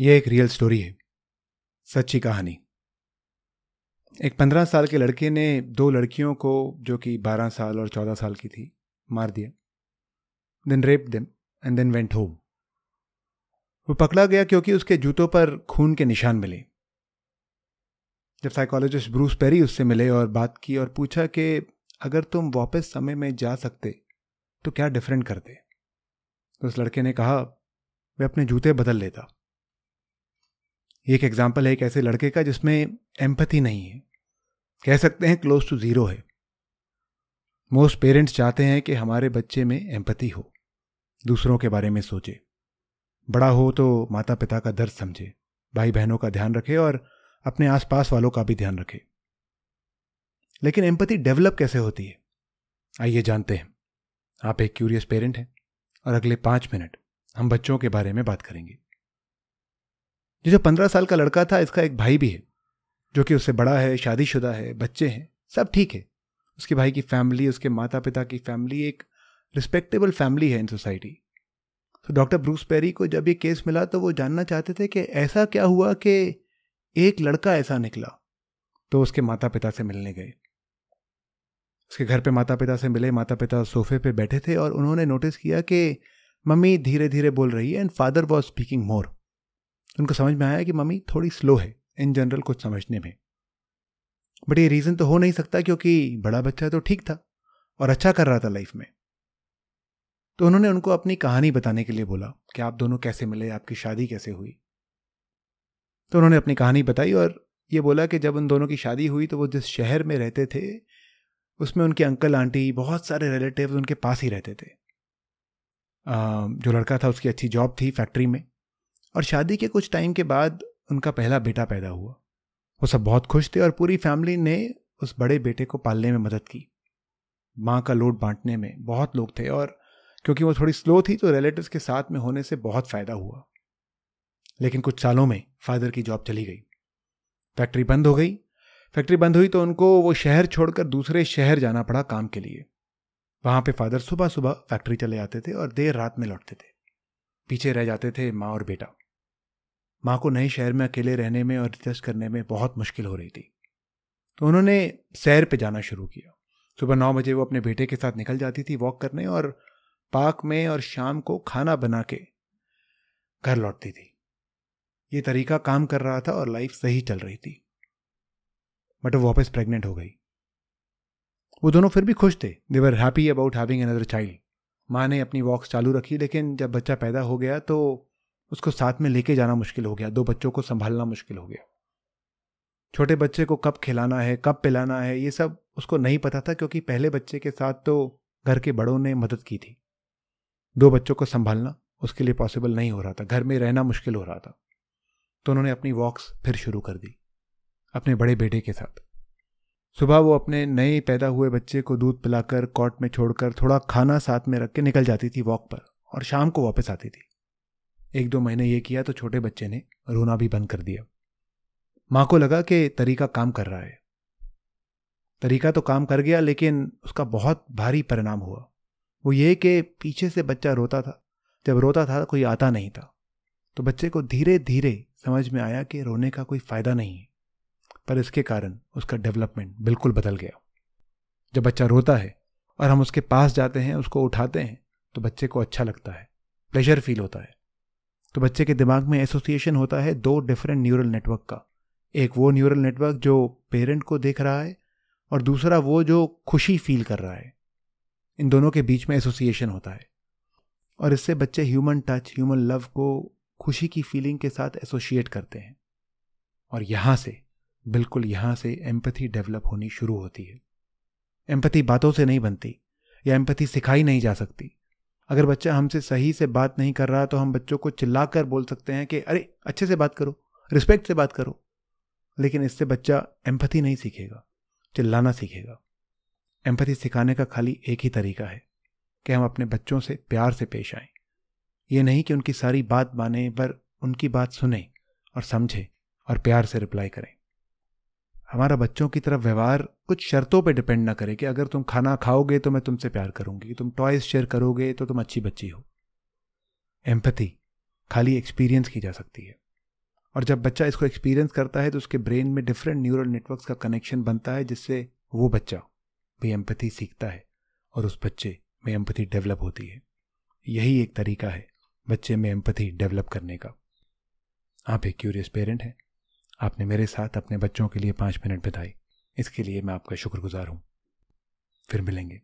ये एक real story है। सच्ची कहानी। एक पंद्रह साल के लड़के ने दो लड़कियों को, जो कि बारह साल और चौदह साल की थी, मार दिया। Then rape them and then went home वो पकड़ा गया क्योंकि उसके जूतों पर खून के निशान मिले। जब साइकोलॉजिस्ट ब्रूस पेरी उससे मिले और बात की और पूछा कि, अगर तुम वापस समय में जा सकते तो क्या डिफरेंट करते? तो उस लड़के ने कहा वे अपने जूते बदल लेता। एक एग्ज़ाम्पल है एक ऐसे लड़के का जिसमें एम्पथी नहीं है। कह सकते हैं क्लोज टू ज़ीरो है। मोस्ट पेरेंट्स चाहते हैं कि हमारे बच्चे में एम्पथी हो, दूसरों के बारे में सोचे। बड़ा हो तो माता पिता का दर्द समझे भाई बहनों का ध्यान रखे और अपने आसपास वालों का भी ध्यान रखे। लेकिन एम्पथी डेवलप कैसे होती है? आइए जानते हैं। आप एक क्यूरियस पेरेंट हैं और अगले पाँच मिनट हम बच्चों के बारे में बात करेंगे। ये जो पंद्रह साल का लड़का था, इसका एक भाई भी है, जो कि उससे बड़ा है, शादीशुदा है, बच्चे हैं, सब ठीक है। उसके भाई की फैमिली, उसके माता पिता की फैमिली एक रिस्पेक्टेबल फैमिली है इन सोसाइटी। तो डॉक्टर ब्रूस पेरी को जब ये केस मिला तो वो जानना चाहते थे कि ऐसा क्या हुआ कि एक लड़का ऐसा निकला तो उसके माता पिता से मिलने गए। उसके घर पे माता पिता से मिले माता पिता सोफे पे बैठे थे और उन्होंने नोटिस किया कि मम्मी धीरे धीरे बोल रही है and father was speaking more उनको समझ में आया कि मम्मी थोड़ी स्लो है इन जनरल कुछ समझने में। बट ये रीज़न तो हो नहीं सकता क्योंकि बड़ा बच्चा तो ठीक था और अच्छा कर रहा था लाइफ में। तो उन्होंने उनको अपनी कहानी बताने के लिए बोला कि आप दोनों कैसे मिले, आपकी शादी कैसे हुई। तो उन्होंने अपनी कहानी बताई और ये बोला कि जब उन दोनों की शादी हुई तो वो जिस शहर में रहते थे, उसमें उनके अंकल आंटी बहुत सारे रिलेटिव उनके पास ही रहते थे। जो लड़का था उसकी अच्छी जॉब थी फैक्ट्री में। और शादी के कुछ टाइम के बाद उनका पहला बेटा पैदा हुआ। वो सब बहुत खुश थे और पूरी फैमिली ने उस बड़े बेटे को पालने में मदद की। माँ का लोड बांटने में बहुत लोग थे और क्योंकि वो थोड़ी स्लो थी तो रिलेटिव्स के साथ में होने से बहुत फ़ायदा हुआ। लेकिन कुछ सालों में फादर की जॉब चली गई। फैक्ट्री बंद हो गई। फैक्ट्री बंद हुई तो उनको वो शहर छोड़कर दूसरे शहर जाना पड़ा काम के लिए। वहाँ पे फादर सुबह सुबह फैक्ट्री चले जाते थे और देर रात में लौटते थे। पीछे रह जाते थे माँ और बेटा। माँ को नए शहर में अकेले रहने में और एडजस्ट करने में बहुत मुश्किल हो रही थी। तो उन्होंने सैर पे जाना शुरू किया। सुबह नौ बजे वो अपने बेटे के साथ निकल जाती थी वॉक करने और पार्क में और शाम को खाना बना के घर लौटती थी। ये तरीका काम कर रहा था और लाइफ सही चल रही थी। बट वो वापस प्रेग्नेंट हो गई। वो दोनों फिर भी खुश थे। They were happy about having another child माँ ने अपनी वॉक्स चालू रखी, लेकिन जब बच्चा पैदा हो गया तो उसको साथ में लेके जाना मुश्किल हो गया। दो बच्चों को संभालना मुश्किल हो गया। छोटे बच्चे को कब खिलाना है, कब पिलाना है, ये सब उसको नहीं पता था क्योंकि पहले बच्चे के साथ तो घर के बड़ों ने मदद की थी। दो बच्चों को संभालना उसके लिए पॉसिबल नहीं हो रहा था। घर में रहना मुश्किल हो रहा था। तो उन्होंने अपनी वॉक्स फिर शुरू कर दी, अपने बड़े बेटे के साथ। सुबह वो अपने नए पैदा हुए बच्चे को दूध पिलाकर कॉट में छोड़कर थोड़ा खाना साथ में रख के निकल जाती थी वॉक पर और शाम को वापस आती थी। एक दो महीने ये किया तो छोटे बच्चे ने रोना भी बंद कर दिया। माँ को लगा कि तरीका काम कर रहा है। तरीका तो काम कर गया, लेकिन उसका बहुत भारी परिणाम हुआ। वो ये कि पीछे से बच्चा रोता था। जब रोता था, कोई आता नहीं था। तो बच्चे को धीरे धीरे समझ में आया कि रोने का कोई फ़ायदा नहीं है। पर इसके कारण उसका डेवलपमेंट बिल्कुल बदल गया। जब बच्चा रोता है और हम उसके पास जाते हैं, उसको उठाते हैं तो बच्चे को अच्छा लगता है। प्लेजर फील होता है। तो बच्चे के दिमाग में एसोसिएशन होता है दो डिफरेंट न्यूरल नेटवर्क का। एक वो न्यूरल नेटवर्क जो पेरेंट को देख रहा है और दूसरा वो जो खुशी फील कर रहा है। इन दोनों के बीच में एसोसिएशन होता है। और इससे बच्चे ह्यूमन टच ह्यूमन लव को खुशी की फीलिंग के साथ एसोसिएट करते हैं। और यहाँ से, बिल्कुल यहाँ से एम्पथी डेवलप होनी शुरू होती है। एम्पथी बातों से नहीं बनती या एम्पथी सिखाई नहीं जा सकती। अगर बच्चा हमसे सही से बात नहीं कर रहा तो हम बच्चों को चिल्लाकर बोल सकते हैं कि, अरे, अच्छे से बात करो रिस्पेक्ट से बात करो। लेकिन इससे बच्चा एम्पथी नहीं सीखेगा, चिल्लाना सीखेगा। एम्पथी सिखाने का खाली एक ही तरीका है कि हम अपने बच्चों से प्यार से पेश आएँ। ये नहीं कि उनकी सारी बात माने, पर उनकी बात सुने और समझें और प्यार से रिप्लाई करें। हमारा बच्चों की तरफ़ व्यवहार कुछ शर्तों पे डिपेंड ना करे कि अगर तुम खाना खाओगे तो मैं तुमसे प्यार करूँगी तुम टॉयज शेयर करोगे तो तुम अच्छी बच्ची हो। एम्पथी खाली एक्सपीरियंस की जा सकती है। और जब बच्चा इसको एक्सपीरियंस करता है तो उसके ब्रेन में डिफरेंट न्यूरल नेटवर्क्स का कनेक्शन बनता है जिससे वो बच्चा भी एम्पथी सीखता है और उस बच्चे में एम्पथी डेवलप होती है। यही एक तरीका है बच्चे में एम्पथी डेवलप करने का। आप एक क्यूरियस पेरेंट हैं। आपने मेरे साथ अपने बच्चों के लिए पाँच मिनट बिताए। इसके लिए मैं आपका शुक्रगुजार हूँ। फिर मिलेंगे।